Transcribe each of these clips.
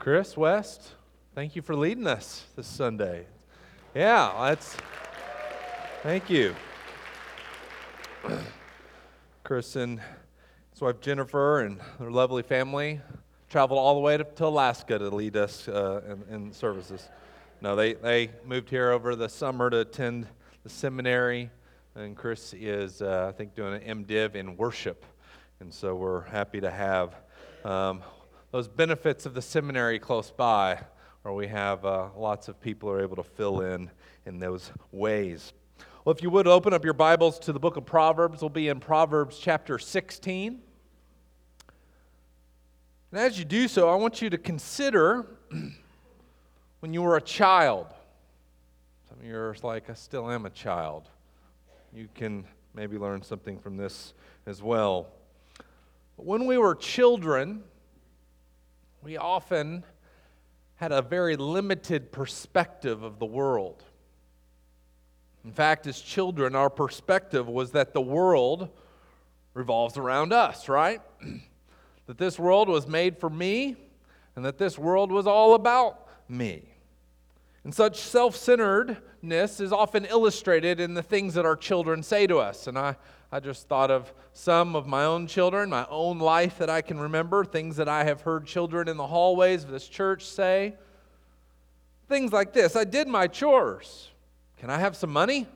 Chris West, thank you for leading us this Sunday. Yeah, that's. Thank you. Chris and his wife Jennifer and their lovely family traveled all the way to, to Alaska to lead us uh, in, in services. No, they, they moved here over the summer to attend the seminary, and Chris is, uh, I think, doing an MDiv in worship. And so we're happy to have um, those benefits of the seminary close by, where we have uh, lots of people are able to fill in in those ways. Well, if you would open up your Bibles to the book of Proverbs, we'll be in Proverbs chapter 16. And as you do so, I want you to consider when you were a child. Some of you are like, I still am a child. You can maybe learn something from this as well. When we were children, we often had a very limited perspective of the world. In fact, as children, our perspective was that the world revolves around us, right? that this world was made for me and that this world was all about me. And such self centeredness is often illustrated in the things that our children say to us. And I, I just thought of some of my own children, my own life that I can remember, things that I have heard children in the hallways of this church say. Things like this I did my chores. Can I have some money?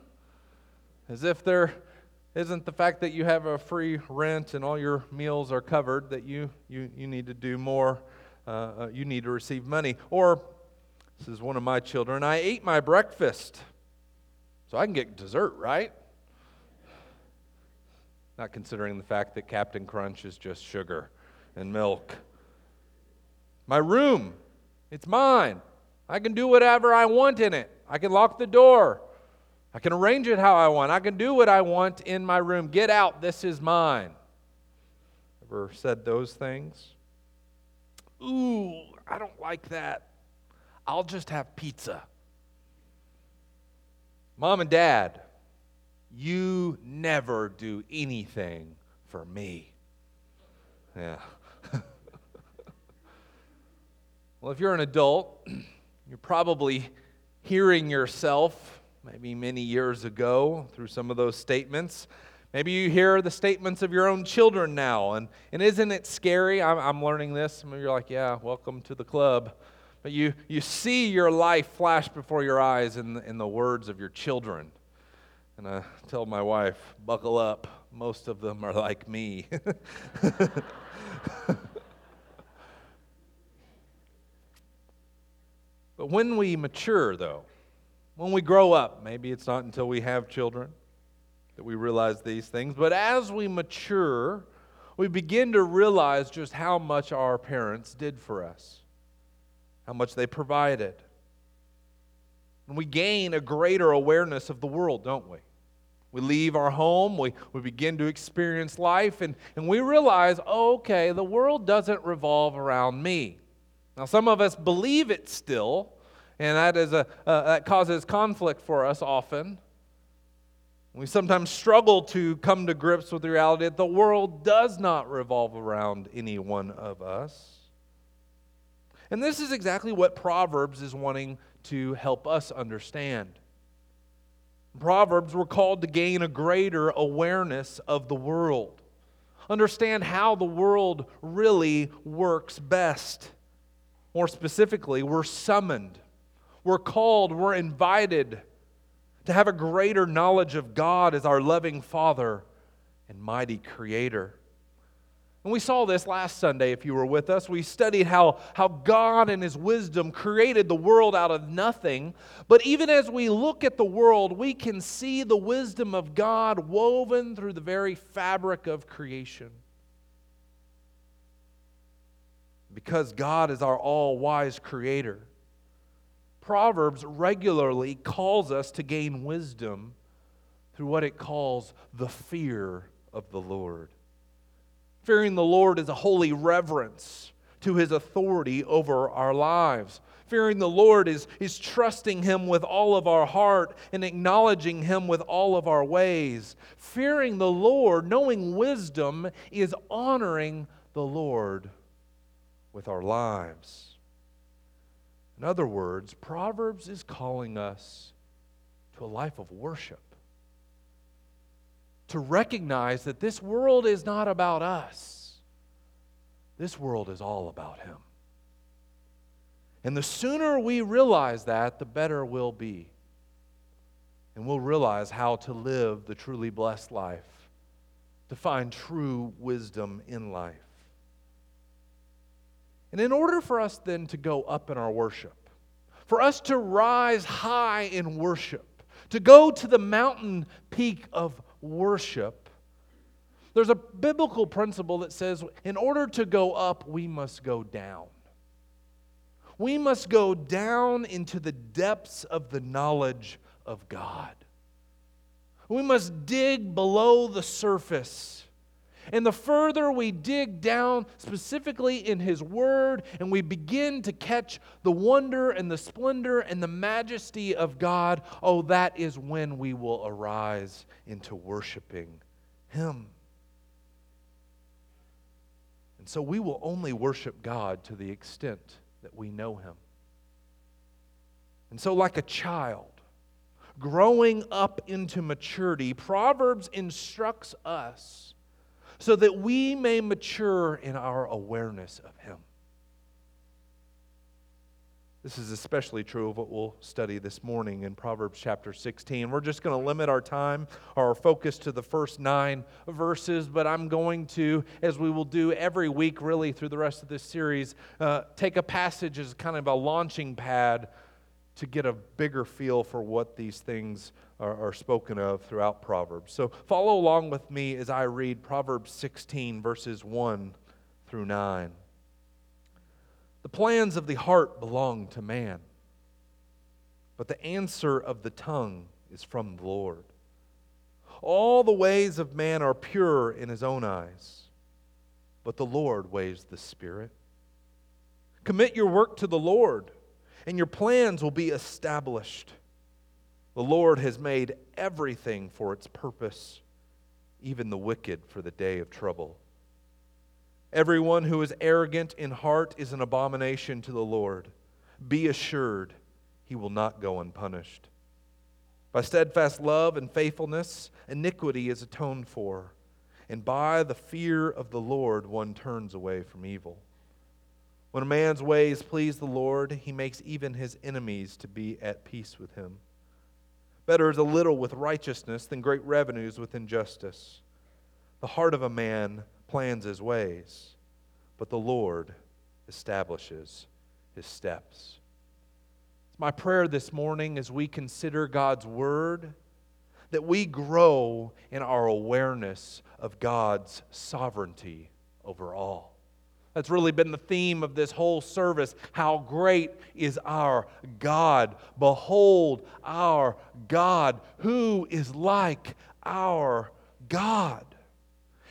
As if there isn't the fact that you have a free rent and all your meals are covered that you, you, you need to do more, uh, uh you need to receive money. Or this is one of my children. I ate my breakfast, so I can get dessert, right? Not considering the fact that Captain Crunch is just sugar and milk. My room, it's mine. I can do whatever I want in it. I can lock the door. I can arrange it how I want. I can do what I want in my room. Get out, this is mine. Ever said those things? Ooh, I don't like that. I'll just have pizza. Mom and dad, you never do anything for me. Yeah. well, if you're an adult, you're probably hearing yourself maybe many years ago through some of those statements. Maybe you hear the statements of your own children now, and, and isn't it scary? I'm, I'm learning this. Maybe you're like, yeah, welcome to the club. But you, you see your life flash before your eyes in, in the words of your children. And I tell my wife, buckle up. Most of them are like me. but when we mature, though, when we grow up, maybe it's not until we have children that we realize these things, but as we mature, we begin to realize just how much our parents did for us how much they provided. And we gain a greater awareness of the world, don't we? We leave our home, we, we begin to experience life, and, and we realize, oh, okay, the world doesn't revolve around me. Now, some of us believe it still, and that, is a, uh, that causes conflict for us often. We sometimes struggle to come to grips with the reality that the world does not revolve around any one of us. And this is exactly what Proverbs is wanting to help us understand. Proverbs were called to gain a greater awareness of the world, understand how the world really works best. More specifically, we're summoned, we're called, we're invited to have a greater knowledge of God as our loving Father and mighty Creator. And we saw this last Sunday, if you were with us. We studied how, how God and His wisdom created the world out of nothing. But even as we look at the world, we can see the wisdom of God woven through the very fabric of creation. Because God is our all wise creator, Proverbs regularly calls us to gain wisdom through what it calls the fear of the Lord. Fearing the Lord is a holy reverence to his authority over our lives. Fearing the Lord is, is trusting him with all of our heart and acknowledging him with all of our ways. Fearing the Lord, knowing wisdom, is honoring the Lord with our lives. In other words, Proverbs is calling us to a life of worship. To recognize that this world is not about us, this world is all about Him. And the sooner we realize that, the better we'll be. And we'll realize how to live the truly blessed life, to find true wisdom in life. And in order for us then to go up in our worship, for us to rise high in worship, to go to the mountain peak of worship, there's a biblical principle that says in order to go up, we must go down. We must go down into the depths of the knowledge of God. We must dig below the surface and the further we dig down, specifically in His Word, and we begin to catch the wonder and the splendor and the majesty of God, oh, that is when we will arise into worshiping Him. And so we will only worship God to the extent that we know Him. And so, like a child, growing up into maturity, Proverbs instructs us so that we may mature in our awareness of Him. This is especially true of what we'll study this morning in Proverbs chapter 16. We're just going to limit our time, our focus to the first nine verses, but I'm going to, as we will do every week really through the rest of this series, uh, take a passage as kind of a launching pad to get a bigger feel for what these things are, are spoken of throughout Proverbs. So follow along with me as I read Proverbs 16, verses 1 through 9. The plans of the heart belong to man, but the answer of the tongue is from the Lord. All the ways of man are pure in his own eyes, but the Lord weighs the Spirit. Commit your work to the Lord, and your plans will be established. The Lord has made everything for its purpose, even the wicked for the day of trouble. Everyone who is arrogant in heart is an abomination to the Lord. Be assured, he will not go unpunished. By steadfast love and faithfulness, iniquity is atoned for, and by the fear of the Lord one turns away from evil. When a man's ways please the Lord, he makes even his enemies to be at peace with him. Better is a little with righteousness than great revenues with injustice. The heart of a man plans his ways, but the Lord establishes his steps. It's my prayer this morning as we consider God's word that we grow in our awareness of God's sovereignty over all. That's really been the theme of this whole service. How great is our God! Behold our God. Who is like our God?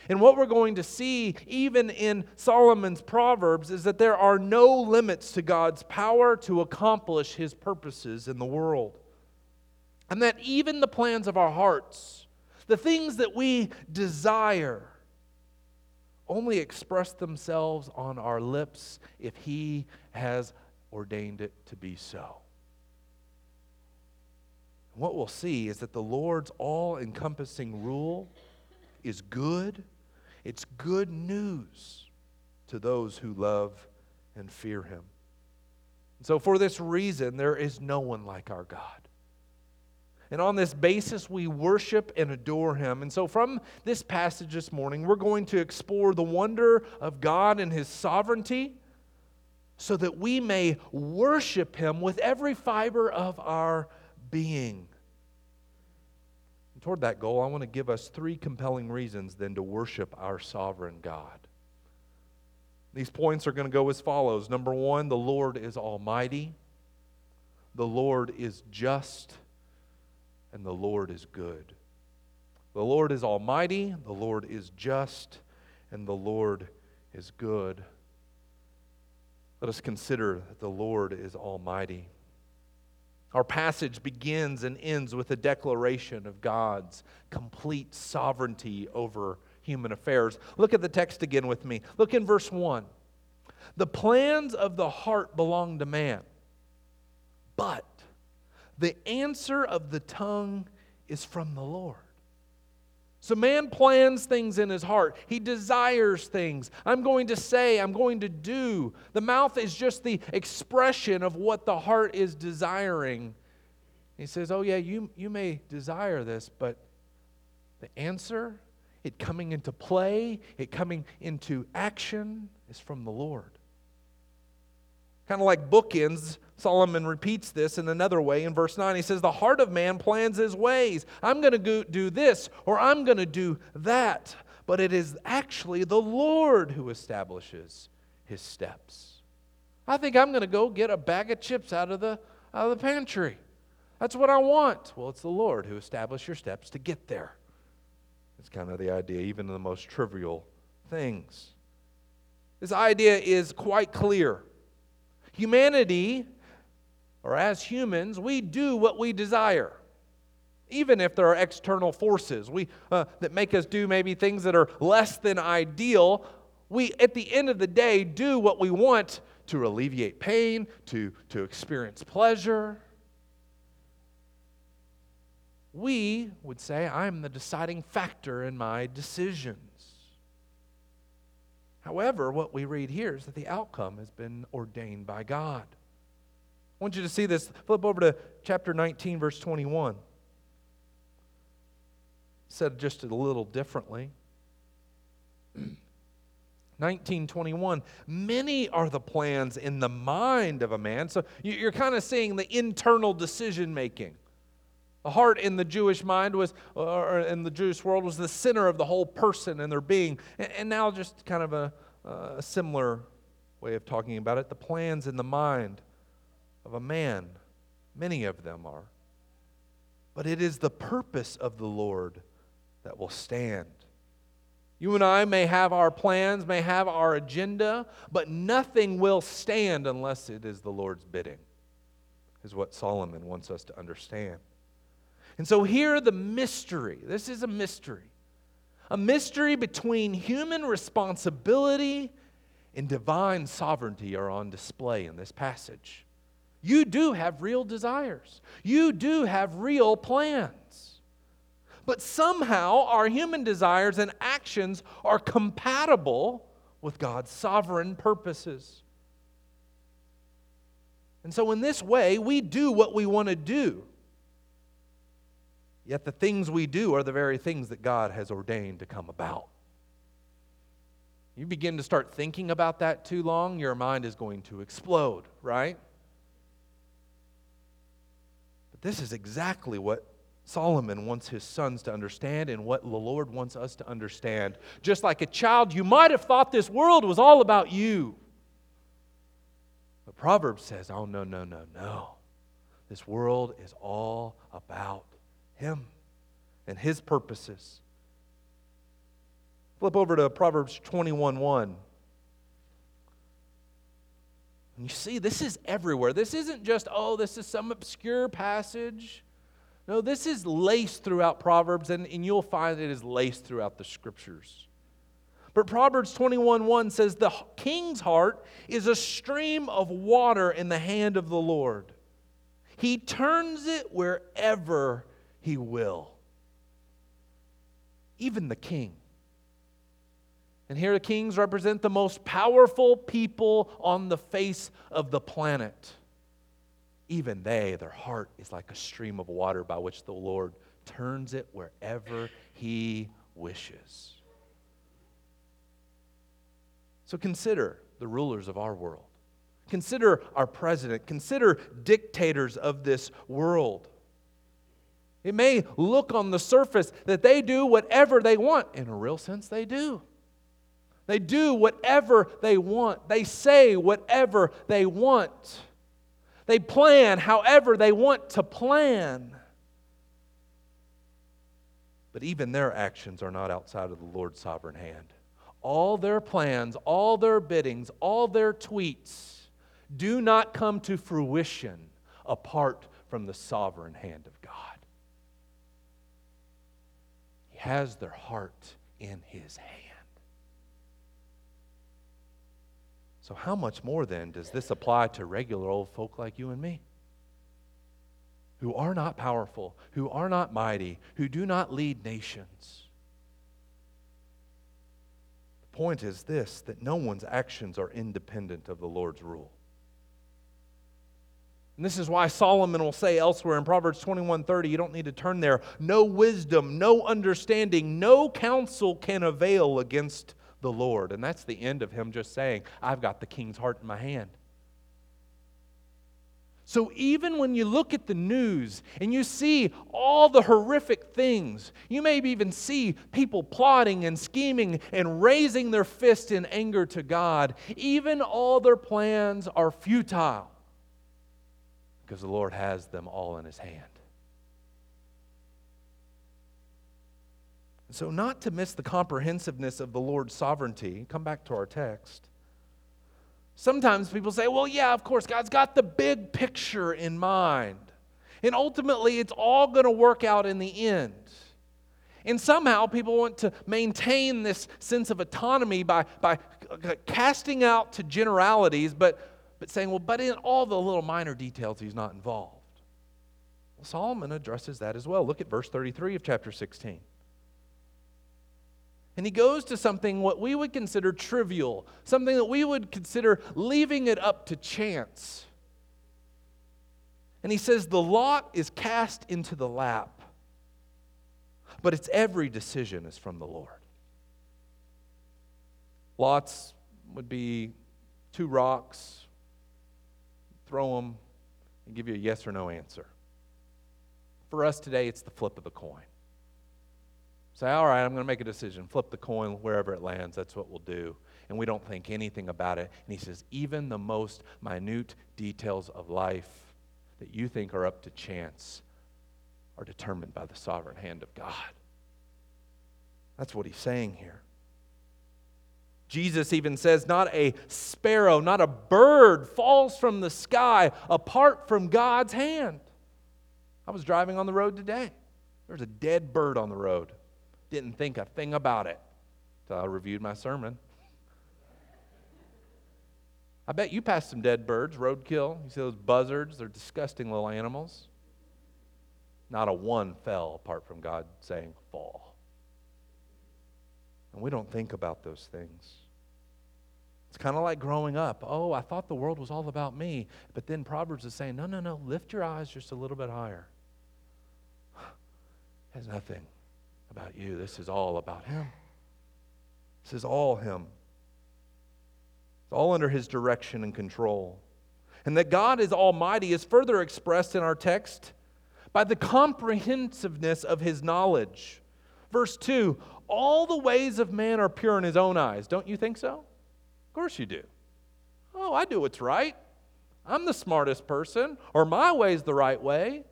And what we're going to see, even in Solomon's Proverbs, is that there are no limits to God's power to accomplish his purposes in the world. And that even the plans of our hearts, the things that we desire, only express themselves on our lips if He has ordained it to be so. What we'll see is that the Lord's all encompassing rule is good. It's good news to those who love and fear Him. so, for this reason, there is no one like our God. And on this basis, we worship and adore him. And so, from this passage this morning, we're going to explore the wonder of God and his sovereignty so that we may worship him with every fiber of our being. And toward that goal, I want to give us three compelling reasons then to worship our sovereign God. These points are going to go as follows. Number one, the Lord is almighty, the Lord is just and the Lord is good. The Lord is almighty, the Lord is just, and the Lord is good. Let us consider that the Lord is almighty. Our passage begins and ends with a declaration of God's complete sovereignty over human affairs. Look at the text again with me. Look in verse 1. The plans of the heart belong to man, But the answer of the tongue is from the Lord. So man plans things in his heart. He desires things. I'm going to say, I'm going to do. The mouth is just the expression of what the heart is desiring. He says, Oh, yeah, you, you may desire this, but the answer, it coming into play, it coming into action, is from the Lord. Kind of like bookends, Solomon repeats this in another way in verse 9. He says, The heart of man plans his ways. I'm going to do this or I'm going to do that. But it is actually the Lord who establishes his steps. I think I'm going to go get a bag of chips out of the, out of the pantry. That's what I want. Well, it's the Lord who establishes your steps to get there. It's kind of the idea, even in the most trivial things. This idea is quite clear. Humanity, or as humans, we do what we desire. Even if there are external forces we, uh, that make us do maybe things that are less than ideal, we, at the end of the day, do what we want to alleviate pain, to, to experience pleasure. We would say, I'm the deciding factor in my decisions. However, what we read here is that the outcome has been ordained by God. I want you to see this. Flip over to chapter 19, verse 21. Said just a little differently. 1921 many are the plans in the mind of a man so you're kind of seeing the internal decision making the heart in the jewish mind was or in the jewish world was the center of the whole person and their being and now just kind of a, a similar way of talking about it the plans in the mind of a man. Many of them are. But it is the purpose of the Lord that will stand. You and I may have our plans, may have our agenda, but nothing will stand unless it is the Lord's bidding, is what Solomon wants us to understand. And so here the mystery this is a mystery. A mystery between human responsibility and divine sovereignty are on display in this passage. You do have real desires, you do have real plans. But somehow our human desires and actions are compatible with God's sovereign purposes. And so, in this way, we do what we want to do. Yet the things we do are the very things that God has ordained to come about. You begin to start thinking about that too long, your mind is going to explode, right? This is exactly what Solomon wants his sons to understand and what the Lord wants us to understand. Just like a child, you might have thought this world was all about you. But Proverbs says, oh, no, no, no, no. This world is all about Him and His purposes. Flip over to Proverbs 21 1. And you see, this is everywhere. This isn't just, oh, this is some obscure passage. No, this is laced throughout Proverbs, and, and you'll find it is laced throughout the scriptures. But Proverbs 21 1 says, The king's heart is a stream of water in the hand of the Lord. He turns it wherever he will. Even the king and here the kings represent the most powerful people on the face of the planet. Even they, their heart is like a stream of water by which the Lord turns it wherever he wishes. So consider the rulers of our world. Consider our president. Consider dictators of this world. It may look on the surface that they do whatever they want. In a real sense, they do. They do whatever they want. They say whatever they want. They plan however they want to plan. But even their actions are not outside of the Lord's sovereign hand. All their plans, all their biddings, all their tweets do not come to fruition apart from the sovereign hand of God. He has their heart in His hand. So, how much more then does this apply to regular old folk like you and me? who are not powerful, who are not mighty, who do not lead nations. The point is this that no one's actions are independent of the Lord's rule. And this is why Solomon will say elsewhere in Proverbs 21:30, you don't need to turn there, no wisdom, no understanding, no counsel can avail against the Lord. And that's the end of him just saying, I've got the king's heart in my hand. So even when you look at the news and you see all the horrific things, you may even see people plotting and scheming and raising their fist in anger to God, even all their plans are futile because the Lord has them all in his hand. So, not to miss the comprehensiveness of the Lord's sovereignty, come back to our text. Sometimes people say, well, yeah, of course, God's got the big picture in mind. And ultimately, it's all going to work out in the end. And somehow people want to maintain this sense of autonomy by, by casting out to generalities, but but saying, well, but in all the little minor details, he's not involved. Well, Solomon addresses that as well. Look at verse 33 of chapter 16. And he goes to something what we would consider trivial, something that we would consider leaving it up to chance. And he says, The lot is cast into the lap, but its every decision is from the Lord. Lots would be two rocks throw them, and give you a yes or no answer. For us today, it's the flip of the coin. Say, all right, I'm going to make a decision. Flip the coin wherever it lands. That's what we'll do. And we don't think anything about it. And he says, even the most minute details of life that you think are up to chance are determined by the sovereign hand of God. That's what he's saying here. Jesus even says, Not a sparrow, not a bird falls from the sky apart from God's hand. I was driving on the road today. There's a dead bird on the road. Didn't think a thing about it until I reviewed my sermon. I bet you passed some dead birds, roadkill. You see those buzzards? They're disgusting little animals. Not a one fell apart from God saying, fall. And we don't think about those things. It's kind of like growing up. Oh, I thought the world was all about me. But then Proverbs is saying, no, no, no, lift your eyes just a little bit higher. Has nothing about you. This is all about Him. This is all Him. It's all under His direction and control. And that God is almighty is further expressed in our text by the comprehensiveness of His knowledge. Verse 2 all the ways of man are pure in his own eyes. Don't you think so? Of course you do. Oh, I do what's right. I'm the smartest person, or my way's the right way,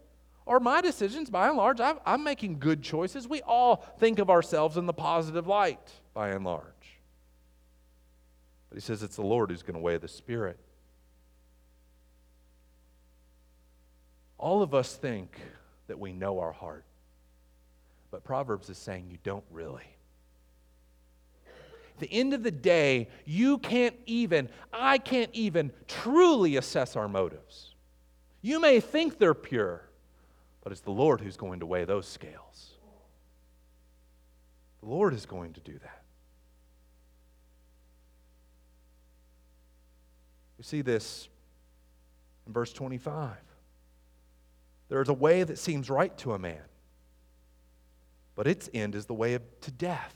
or my decisions, by and large, i am making good choices. We all think of ourselves in the positive light, by and large. But he says it's the Lord who's going to weigh the Spirit. All of us think that we know our heart. But Proverbs is saying you don't really. At the end of the day, you can't even, I can't even truly assess our motives. You may think they're pure, but it's the Lord who's going to weigh those scales. The Lord is going to do that. We see this in verse 25. There is a way that seems right to a man but its end is the way of, to death.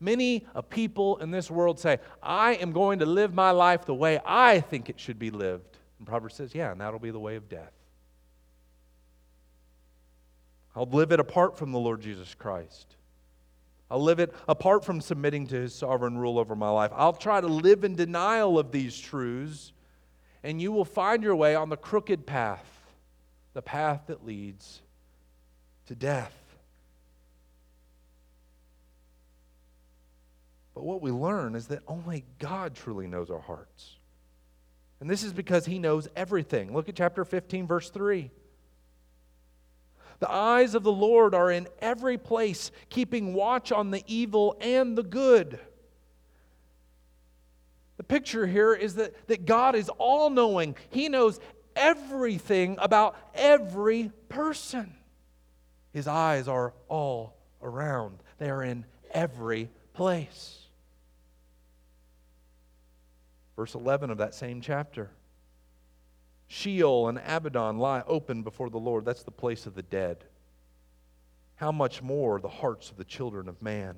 Many a people in this world say, I am going to live my life the way I think it should be lived. And Proverbs says, yeah, and that'll be the way of death. I'll live it apart from the Lord Jesus Christ. I'll live it apart from submitting to his sovereign rule over my life. I'll try to live in denial of these truths, and you will find your way on the crooked path, the path that leads to death. But what we learn is that only God truly knows our hearts. And this is because he knows everything. Look at chapter 15, verse 3. The eyes of the Lord are in every place, keeping watch on the evil and the good. The picture here is that, that God is all knowing. He knows everything about every person. His eyes are all around, they are in every place. Verse 11 of that same chapter. Sheol and Abaddon lie open before the Lord. That's the place of the dead. How much more the hearts of the children of man?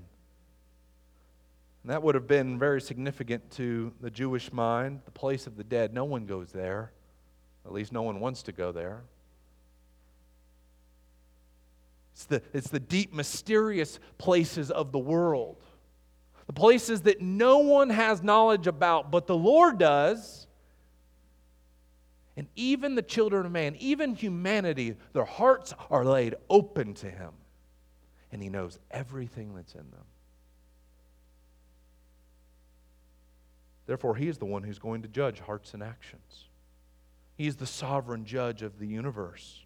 And that would have been very significant to the Jewish mind, the place of the dead. No one goes there. At least no one wants to go there. It's the, it's the deep, mysterious places of the world, the places that no one has knowledge about, but the Lord does. And even the children of man, even humanity, their hearts are laid open to Him. And He knows everything that's in them. Therefore, He is the one who's going to judge hearts and actions. He is the sovereign judge of the universe.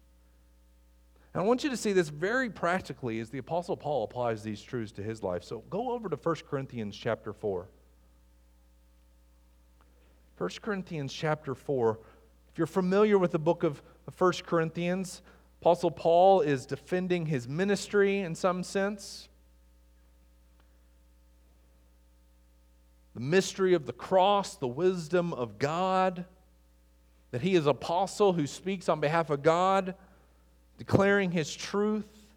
And I want you to see this very practically as the Apostle Paul applies these truths to his life. So go over to 1 Corinthians chapter 4. 1 Corinthians chapter 4. You're familiar with the book of 1 Corinthians, Apostle Paul is defending his ministry in some sense. The mystery of the cross, the wisdom of God, that he is apostle who speaks on behalf of God declaring his truth.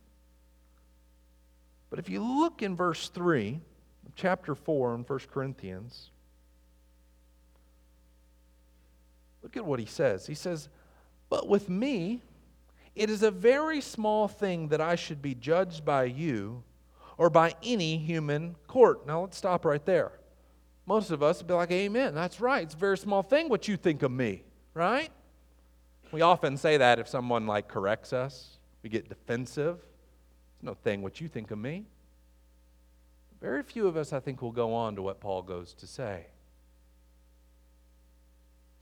But if you look in verse 3 of chapter 4 in 1 Corinthians, look at what he says. He says, But with me, it is a very small thing that I should be judged by you or by any human court. Now let's stop right there. Most of us would be like, Amen. That's right. It's a very small thing what you think of me, right? We often say that if someone like corrects us, we get defensive. It's no thing what you think of me. Very few of us, I think, will go on to what Paul goes to say.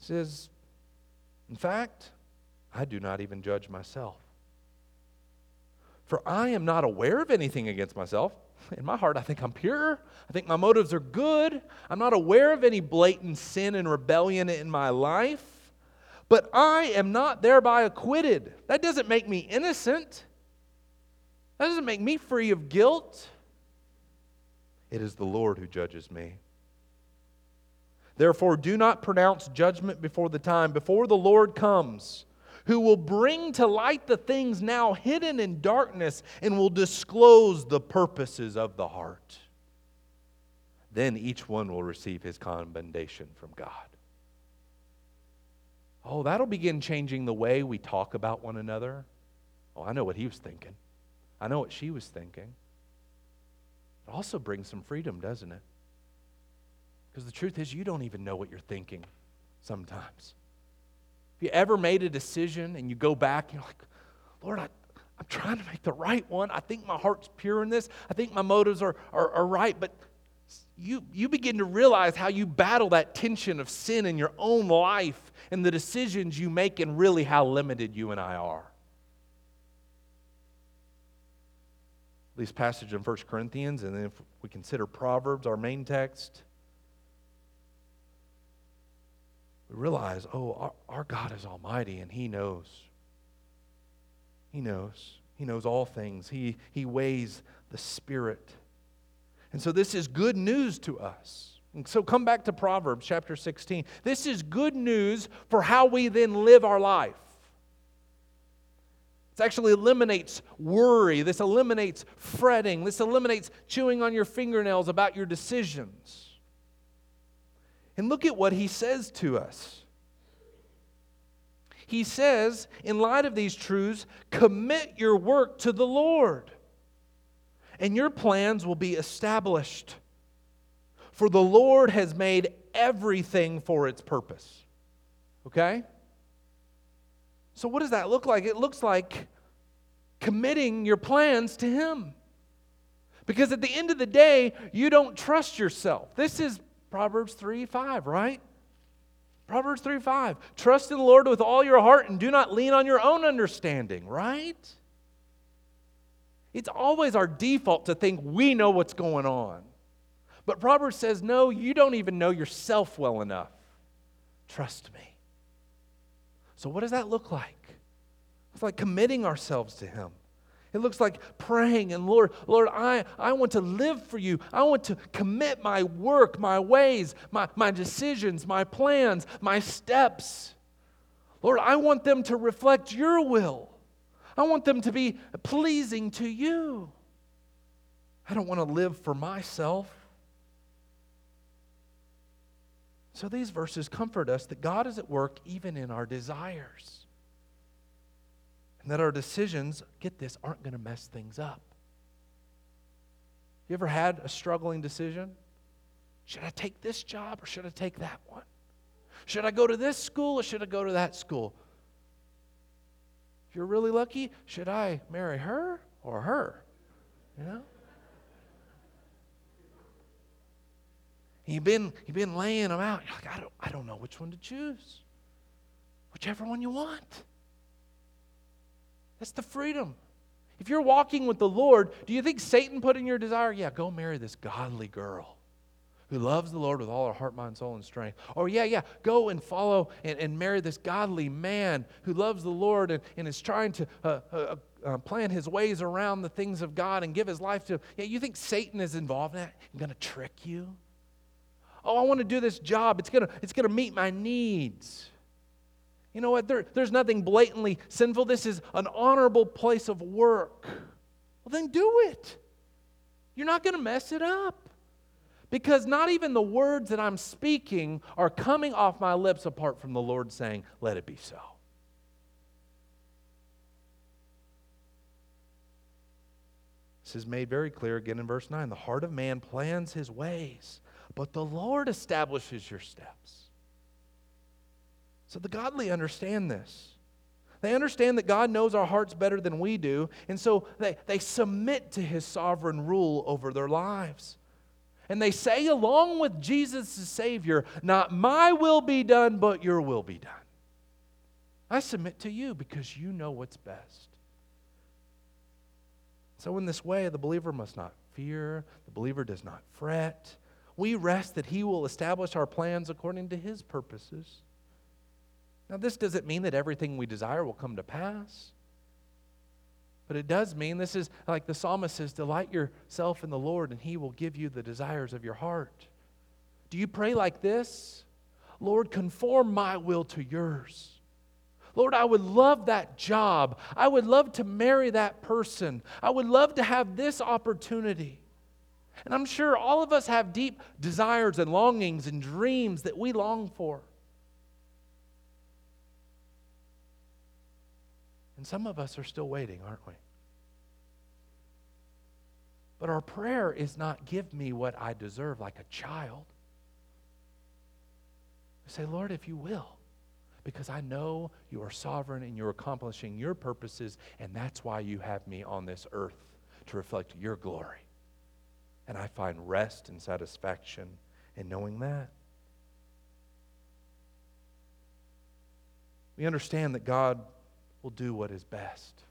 Says, In fact, I do not even judge myself. For I am not aware of anything against myself. In my heart, I think I'm pure. I think my motives are good. I'm not aware of any blatant sin and rebellion in my life but I am not thereby acquitted. That doesn't make me innocent. That doesn't make me free of guilt. It is the Lord who judges me. Therefore, do not pronounce judgment before the time, before the Lord comes, who will bring to light the things now hidden in darkness and will disclose the purposes of the heart. Then each one will receive his commendation from God. Oh, that'll begin changing the way we talk about one another. Oh, I know what he was thinking. I know what she was thinking. It also brings some freedom, doesn't it? Because the truth is, you don't even know what you're thinking sometimes. If you ever made a decision and you go back, you're like, Lord, I, I'm trying to make the right one. I think my heart's pure in this. I think my motives are, are, are right. But you, you begin to realize how you battle that tension of sin in your own life and the decisions you make and really how limited you and I are. This passage in 1 Corinthians, and then if we consider Proverbs, our main text, we realize, oh, our, our God is almighty and He knows. He knows. He knows all things. He, he weighs the Spirit. And so this is good news to us. And so come back to Proverbs chapter 16. This is good news for how we then live our life. This actually eliminates worry. This eliminates fretting. This eliminates chewing on your fingernails about your decisions. And look at what he says to us. He says, in light of these truths, commit your work to the Lord, and your plans will be established. For the Lord has made everything for its purpose. Okay? So, what does that look like? It looks like committing your plans to Him. Because at the end of the day, you don't trust yourself. This is Proverbs 3 5, right? Proverbs 3 5. Trust in the Lord with all your heart and do not lean on your own understanding, right? It's always our default to think we know what's going on. But Proverbs says, no, you don't even know yourself well enough. Trust me. So, what does that look like? It's like committing ourselves to Him. It looks like praying and Lord, Lord, I, I want to live for you. I want to commit my work, my ways, my, my decisions, my plans, my steps. Lord, I want them to reflect your will. I want them to be pleasing to you. I don't want to live for myself. So these verses comfort us that God is at work even in our desires. And that our decisions, get this, aren't going to mess things up. You ever had a struggling decision? Should I take this job or should I take that one? Should I go to this school or should I go to that school? If you're really lucky, should I marry her or her? You know? You've been, you've been laying them out. You're like, I don't, I don't know which one to choose. Whichever one you want. That's the freedom. If you're walking with the Lord, do you think Satan put in your desire? Yeah, go marry this godly girl who loves the Lord with all her heart, mind, soul, and strength. Or, yeah, yeah, go and follow and, and marry this godly man who loves the Lord and, and is trying to uh, uh, uh, plan his ways around the things of God and give his life to. Yeah, you think Satan is involved in that? I'm going to trick you? Oh, I want to do this job. It's going to it's going to meet my needs. You know what? There, there's nothing blatantly sinful. This is an honorable place of work. Well, then do it. You're not going to mess it up. Because not even the words that I'm speaking are coming off my lips apart from the Lord saying, Let it be so. This is made very clear again in verse 9. The heart of man plans his ways, but the Lord establishes your steps. So the godly understand this. They understand that God knows our hearts better than we do, and so they, they submit to his sovereign rule over their lives. And they say, along with Jesus the Savior, Not my will be done, but your will be done. I submit to you because you know what's best. So, in this way, the believer must not fear, the believer does not fret. We rest that He will establish our plans according to His purposes. Now, this doesn't mean that everything we desire will come to pass. But it does mean this is like the psalmist says delight yourself in the Lord, and he will give you the desires of your heart. Do you pray like this? Lord, conform my will to yours. Lord, I would love that job. I would love to marry that person. I would love to have this opportunity. And I'm sure all of us have deep desires and longings and dreams that we long for. And some of us are still waiting, aren't we? But our prayer is not, give me what I deserve like a child. We say, Lord, if you will, because I know you are sovereign and you're accomplishing your purposes, and that's why you have me on this earth to reflect your glory. And I find rest and satisfaction in knowing that. We understand that God will do what is best.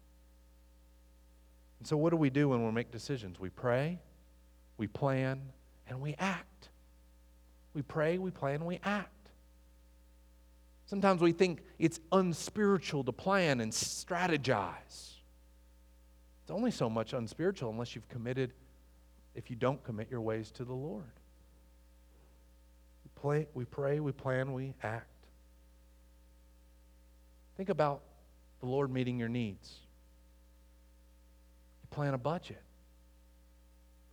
And so, what do we do when we make decisions? We pray, we plan, and we act. We pray, we plan, we act. Sometimes we think it's unspiritual to plan and strategize. It's only so much unspiritual unless you've committed, if you don't commit your ways to the Lord. We, play, we pray, we plan, we act. Think about the Lord meeting your needs. You plan a budget.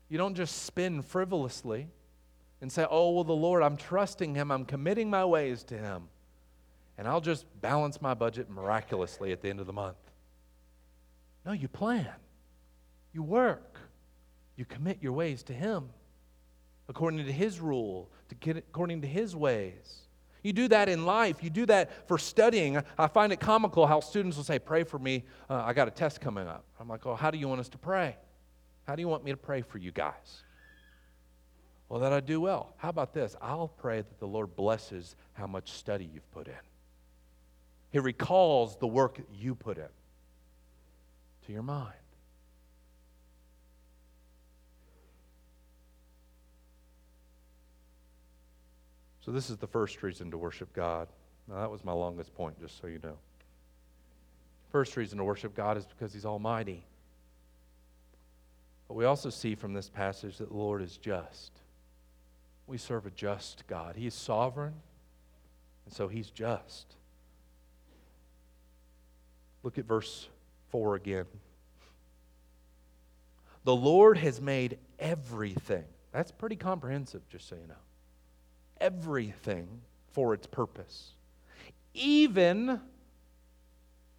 You don't just spend frivolously and say, oh, well, the Lord, I'm trusting Him, I'm committing my ways to Him, and I'll just balance my budget miraculously at the end of the month. No, you plan, you work, you commit your ways to Him according to His rule, to according to His ways. You do that in life. You do that for studying. I find it comical how students will say, Pray for me. Uh, I got a test coming up. I'm like, Oh, how do you want us to pray? How do you want me to pray for you guys? Well, that I do well. How about this? I'll pray that the Lord blesses how much study you've put in. He recalls the work you put in to your mind. So, this is the first reason to worship God. Now, that was my longest point, just so you know. First reason to worship God is because He's Almighty. But we also see from this passage that the Lord is just. We serve a just God. He is sovereign, and so He's just. Look at verse 4 again. The Lord has made everything. That's pretty comprehensive, just so you know. Everything for its purpose, even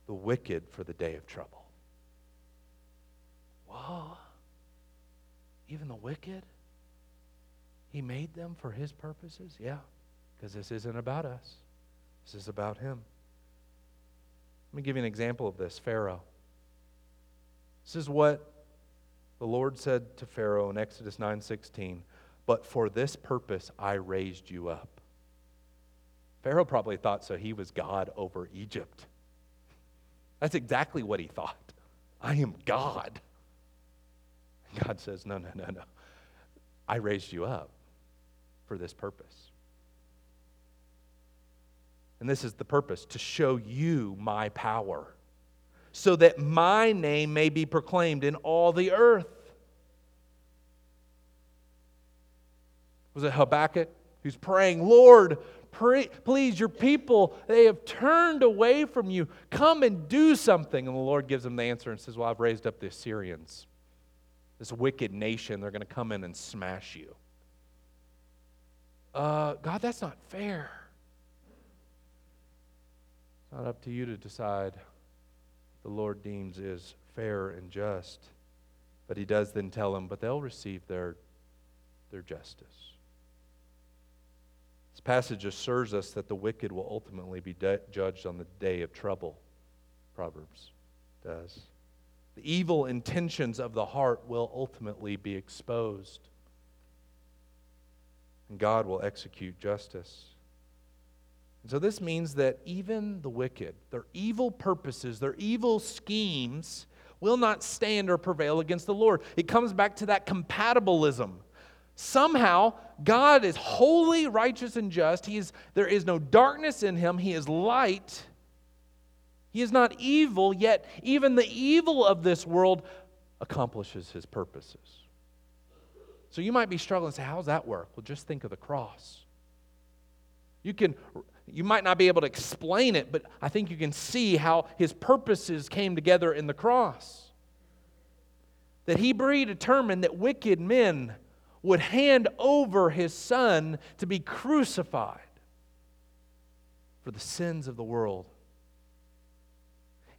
the wicked for the day of trouble. Whoa. Even the wicked? He made them for his purposes? Yeah, because this isn't about us, this is about him. Let me give you an example of this Pharaoh. This is what the Lord said to Pharaoh in Exodus 9:16, "But for this purpose I raised you up." Pharaoh probably thought so he was God over Egypt. That's exactly what he thought. I am God. God says, No, no, no, no. I raised you up for this purpose. And this is the purpose to show you my power, so that my name may be proclaimed in all the earth. Was it Habakkuk who's praying, Lord, please, your people, they have turned away from you. Come and do something. And the Lord gives him the answer and says, Well, I've raised up the Assyrians, this wicked nation. They're going to come in and smash you. Uh, God, that's not fair. It's not up to you to decide what the Lord deems is fair and just. But he does then tell them, but they'll receive their, their justice. This passage assures us that the wicked will ultimately be de- judged on the day of trouble. Proverbs does. The evil intentions of the heart will ultimately be exposed. And God will execute justice. And so this means that even the wicked, their evil purposes, their evil schemes, will not stand or prevail against the Lord. It comes back to that compatibilism. Somehow, God is holy, righteous, and just. He is, there is no darkness in him. He is light. He is not evil, yet even the evil of this world accomplishes his purposes. So you might be struggling and say, How does that work? Well, just think of the cross. You can you might not be able to explain it, but I think you can see how his purposes came together in the cross. That he determined that wicked men would hand over his son to be crucified for the sins of the world.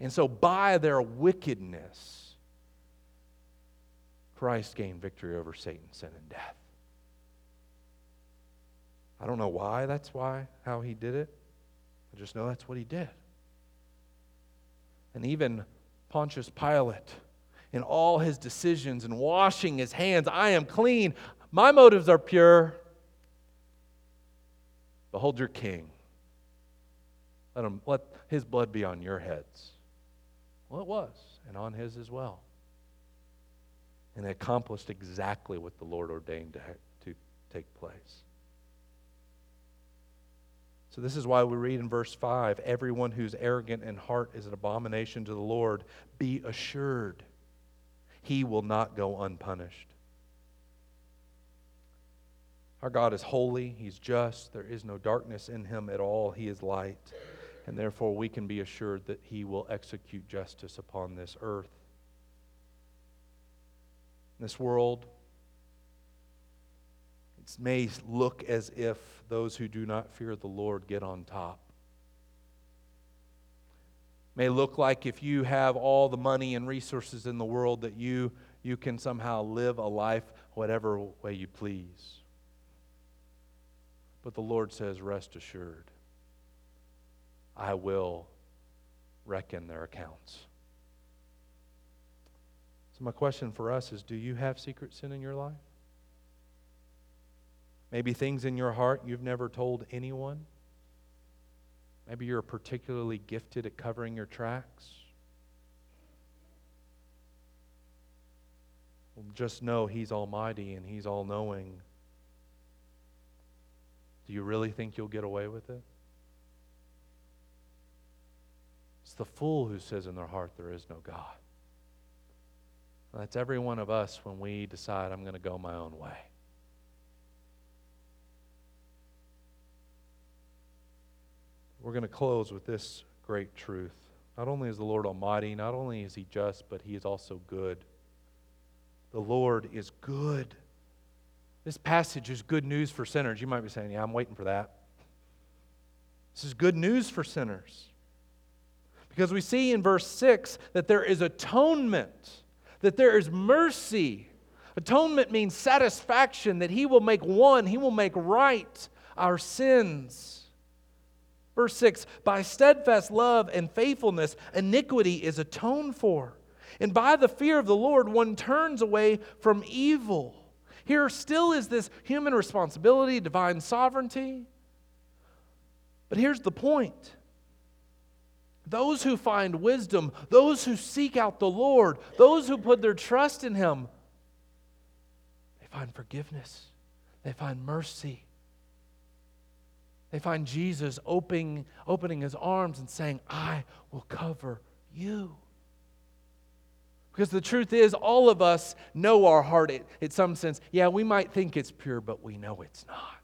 And so, by their wickedness, Christ gained victory over Satan, sin, and death. I don't know why that's why, how he did it. I just know that's what he did. And even Pontius Pilate, in all his decisions and washing his hands, I am clean, my motives are pure. Behold your king. Let, him, let his blood be on your heads. Well, it was, and on his as well. And it accomplished exactly what the Lord ordained to, to take place. So, this is why we read in verse 5 Everyone who's arrogant in heart is an abomination to the Lord. Be assured, he will not go unpunished. Our God is holy, He's just, there is no darkness in Him at all, He is light, and therefore we can be assured that He will execute justice upon this earth. This world, it may look as if those who do not fear the Lord get on top. It may look like if you have all the money and resources in the world that you, you can somehow live a life whatever way you please. But the Lord says, Rest assured, I will reckon their accounts. So, my question for us is Do you have secret sin in your life? Maybe things in your heart you've never told anyone. Maybe you're particularly gifted at covering your tracks. Well, just know He's Almighty and He's all knowing. Do you really think you'll get away with it? It's the fool who says in their heart, There is no God. That's every one of us when we decide, I'm going to go my own way. We're going to close with this great truth. Not only is the Lord Almighty, not only is He just, but He is also good. The Lord is good. This passage is good news for sinners. You might be saying, Yeah, I'm waiting for that. This is good news for sinners. Because we see in verse 6 that there is atonement, that there is mercy. Atonement means satisfaction, that He will make one, He will make right our sins. Verse 6 By steadfast love and faithfulness, iniquity is atoned for. And by the fear of the Lord, one turns away from evil. Here still is this human responsibility, divine sovereignty. But here's the point those who find wisdom, those who seek out the Lord, those who put their trust in Him, they find forgiveness, they find mercy. They find Jesus opening, opening his arms and saying, I will cover you. Because the truth is, all of us know our heart in some sense. Yeah, we might think it's pure, but we know it's not.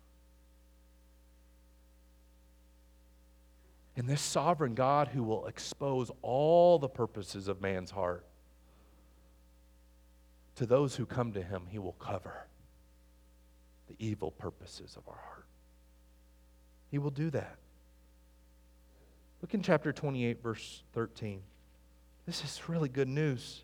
And this sovereign God who will expose all the purposes of man's heart, to those who come to him, he will cover the evil purposes of our heart. He will do that. Look in chapter 28, verse 13. This is really good news.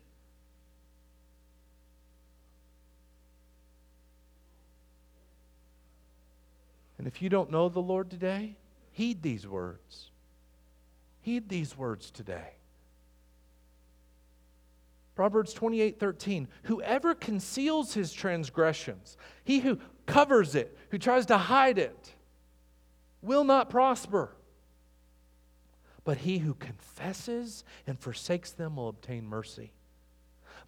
And if you don't know the Lord today, heed these words. Heed these words today. Proverbs 28 13. Whoever conceals his transgressions, he who covers it, who tries to hide it, will not prosper. But he who confesses and forsakes them will obtain mercy.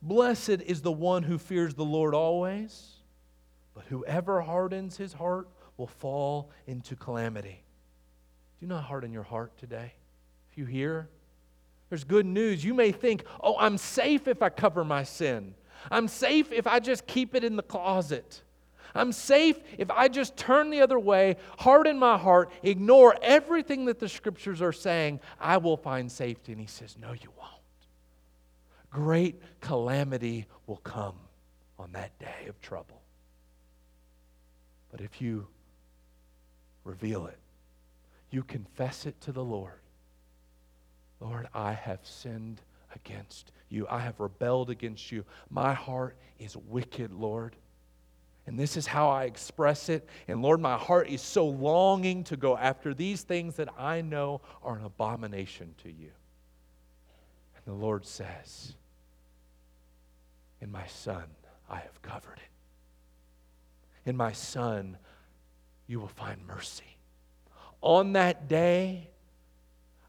Blessed is the one who fears the Lord always, but whoever hardens his heart will fall into calamity. Do not harden your heart today. If you hear, there's good news. You may think, oh, I'm safe if I cover my sin. I'm safe if I just keep it in the closet. I'm safe if I just turn the other way, harden my heart, ignore everything that the scriptures are saying, I will find safety. And he says, No, you won't. Great calamity will come on that day of trouble. But if you reveal it, you confess it to the Lord, Lord, I have sinned against you. I have rebelled against you. My heart is wicked, Lord. And this is how I express it. And Lord, my heart is so longing to go after these things that I know are an abomination to you. And the Lord says, In my Son, I have covered it. In my Son, you will find mercy. On that day,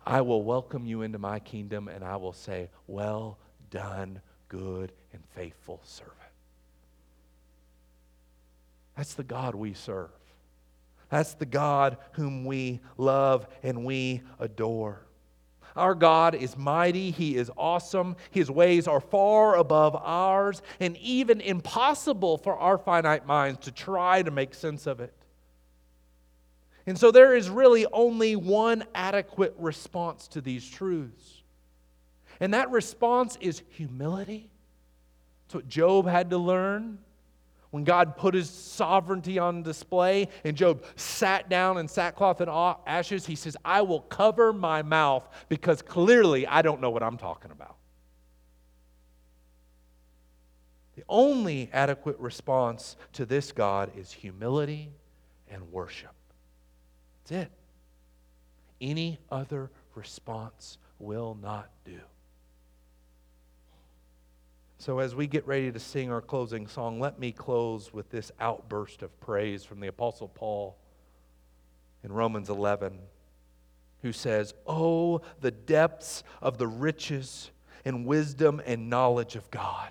I will welcome you into my kingdom and I will say, Well done, good and faithful servant. That's the God we serve. That's the God whom we love and we adore. Our God is mighty. He is awesome. His ways are far above ours and even impossible for our finite minds to try to make sense of it. And so there is really only one adequate response to these truths. And that response is humility. That's what Job had to learn when God put his sovereignty on display and Job sat down in sackcloth and ashes. He says, I will cover my mouth because clearly I don't know what I'm talking about. The only adequate response to this God is humility and worship. That's it. Any other response will not do. So, as we get ready to sing our closing song, let me close with this outburst of praise from the Apostle Paul in Romans 11, who says, Oh, the depths of the riches and wisdom and knowledge of God.